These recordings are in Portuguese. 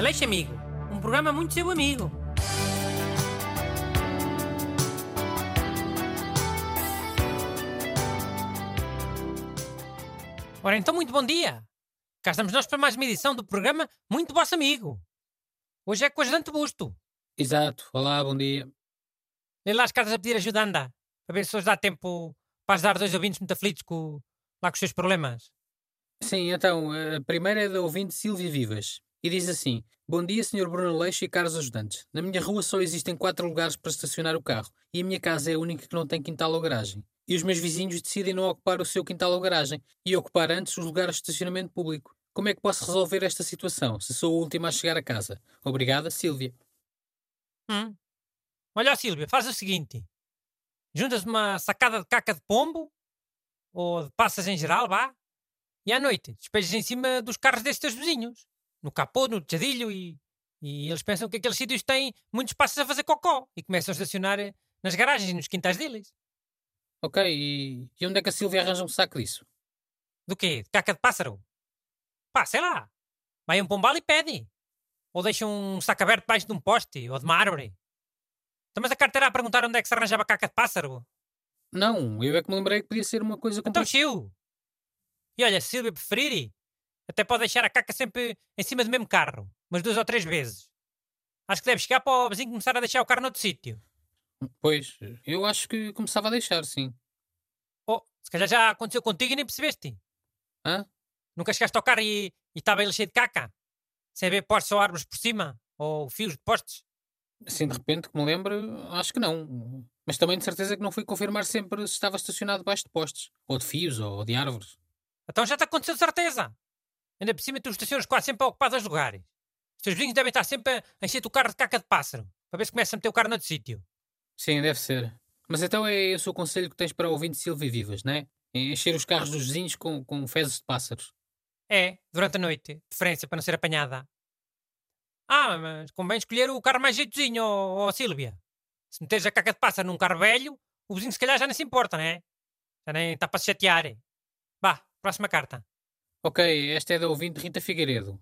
Aleixo Amigo, um programa muito seu amigo. Ora então, muito bom dia. Cá estamos nós para mais uma edição do programa Muito Vosso Amigo. Hoje é com o ajudante Busto. Exato. Olá, bom dia. Lê lá as cartas a pedir ajuda, anda. Para ver se hoje dá tempo para ajudar dois ouvintes muito aflitos com, lá com os seus problemas. Sim, então, a primeira é da ouvinte Silvia Vivas. E diz assim: Bom dia, Sr. Bruno Leixo e caros ajudantes. Na minha rua só existem quatro lugares para estacionar o carro e a minha casa é a única que não tem quintal ou garagem. E os meus vizinhos decidem não ocupar o seu quintal ou garagem e ocupar antes os lugares de estacionamento público. Como é que posso resolver esta situação, se sou a última a chegar a casa? Obrigada, Silvia. Hum. Olha, ó, Silvia, faz o seguinte: juntas uma sacada de caca de pombo, ou de passas em geral, vá, e à noite despejas em cima dos carros destes teus vizinhos, no capô, no tejadilho, e, e eles pensam que aqueles sítios têm muitos passos a fazer cocó e começam a estacionar eh, nas garagens e nos quintais deles. Ok, e, e onde é que a Silvia arranja um saco disso? Do quê? De caca de pássaro? Pá, sei lá. Vai a um pombal e pede. Ou deixa um saco aberto debaixo de um poste ou de uma árvore. Então, mas a carteira a perguntar onde é que se arranjava caca de pássaro? Não, eu é que me lembrei que podia ser uma coisa Então, chiu. E olha, se Silvia preferir, até pode deixar a caca sempre em cima do mesmo carro, umas duas ou três vezes. Acho que deve chegar para o vizinho começar a deixar o carro noutro sítio. Pois, eu acho que começava a deixar, sim. Oh, se calhar já aconteceu contigo e nem percebeste. Hã? Nunca chegaste ao carro e e estava ele cheio de caca? Sem ver postes ou árvores por cima? Ou fios de postes? Assim, de repente, que me lembro, acho que não. Mas também de certeza que não fui confirmar sempre se estava estacionado debaixo de postes, ou de fios, ou de árvores. Então já te aconteceu de certeza. Ainda por cima tu estacionas quase sempre a ocupar dois lugares. Os teus vizinhos devem estar sempre a encher o carro de caca de pássaro, para ver se começa a meter o carro noutro sítio. Sim, deve ser. Mas então é esse o conselho que tens para ouvinte Silvia Vivas, não é? É Encher os carros dos vizinhos com, com fezes de pássaros. É, durante a noite. Preferência para não ser apanhada. Ah, mas convém escolher o carro mais jeitozinho, ó ó, Sílvia. Se meteres a caca de pássaro num carro velho, o vizinho se calhar já nem se importa, né? Já nem está para se chatear. Vá, próxima carta. Ok, esta é da ouvinte Rita Figueiredo.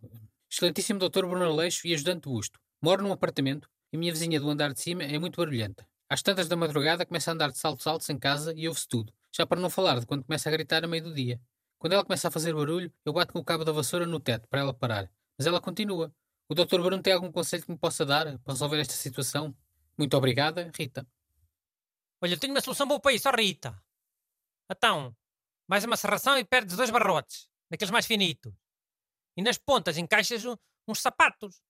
Excelentíssimo Dr. Bruno Aleixo e ajudante Busto. Moro num apartamento e minha vizinha do andar de cima é muito barulhenta. Às tantas da madrugada começa a andar de saltos altos em casa e ouve-se tudo. Já para não falar de quando começa a gritar a meio do dia. Quando ela começa a fazer barulho, eu bato com o cabo da vassoura no teto para ela parar. Mas ela continua. O Dr. Bruno tem algum conselho que me possa dar para resolver esta situação? Muito obrigada, Rita. Olha, eu tenho uma solução boa para isso, ó Rita. Então, mais uma serração e perdes dois barrotes, daqueles mais finitos. E nas pontas encaixas um- uns sapatos,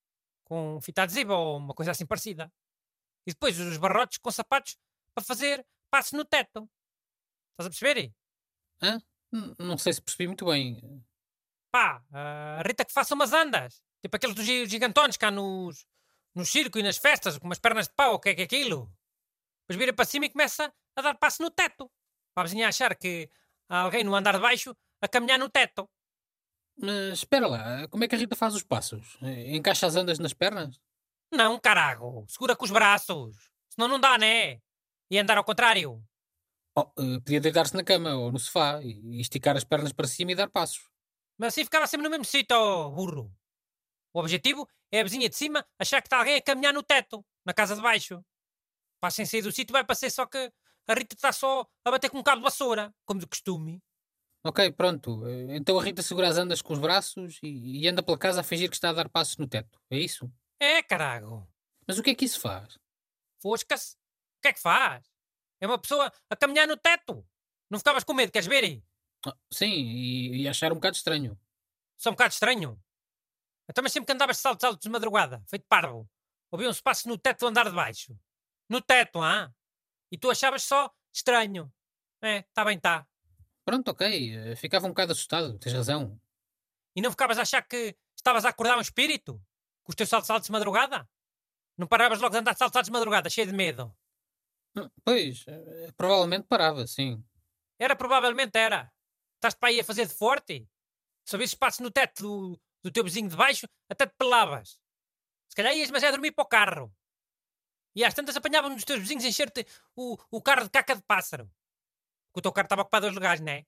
com fita adesiva ou uma coisa assim parecida. E depois os barrotes com sapatos para fazer passos no teto. Estás a perceber? N- Não sei se percebi muito bem. Pá, a Rita que faça umas andas. Tipo aqueles dos gi- gigantones cá nos, no circo e nas festas, com umas pernas de pau, o que é que é aquilo? Depois vira para cima e começa a dar passo no teto. Para a vizinha achar que há alguém no andar de baixo a caminhar no teto. Mas espera lá, como é que a Rita faz os passos? Encaixa as andas nas pernas? Não, carago, segura com os braços. Senão não dá, né? E andar ao contrário. Oh, eh, podia deitar-se na cama ou no sofá e esticar as pernas para cima e dar passos. Mas assim ficava sempre no mesmo sítio, ó burro. O objetivo é a vizinha de cima achar que está alguém a caminhar no teto, na casa de baixo. Pá, sem sair do sítio vai parecer só que a Rita está só a bater com um cabo de vassoura, como de costume. Ok, pronto. Eh, Então a Rita segura as andas com os braços e, e anda pela casa a fingir que está a dar passos no teto. É isso? É, carago. Mas o que é que isso faz? Fosca-se. O que é que faz? É uma pessoa a caminhar no teto. Não ficavas com medo, queres ver? Ah, sim, e, e achar um bocado estranho. Só um bocado estranho. Então, mas sempre que andavas de saltos altos de madrugada, feito parvo, ouviam-se passos no teto do andar de baixo. No teto, ah? E tu achavas só estranho. É, tá bem, tá. Pronto, ok. eh, Ficava um bocado assustado, tens razão. E não ficavas a achar que estavas a acordar um espírito? Com os teus saltos altos de madrugada? Não paravas logo de andar de saltos altos de madrugada, cheio de medo? Ah, Pois, eh, provavelmente parava, sim. Era, provavelmente era. Estás para aí a fazer de forte? Se ouvisse passos no teto do, do teu vizinho de baixo, até te pelavas. Se calhar ias, mas é dormir para o carro. E às tantas apanhavam dos teus vizinhos a encher-te o, o carro de caca de pássaro. O teu carro estava ocupado dois lugares, não é?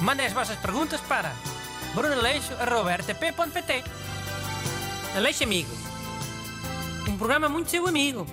Mandem as vossas perguntas para brunaleixo.rtp.pt Aleixo Amigo. Um programa muito seu amigo.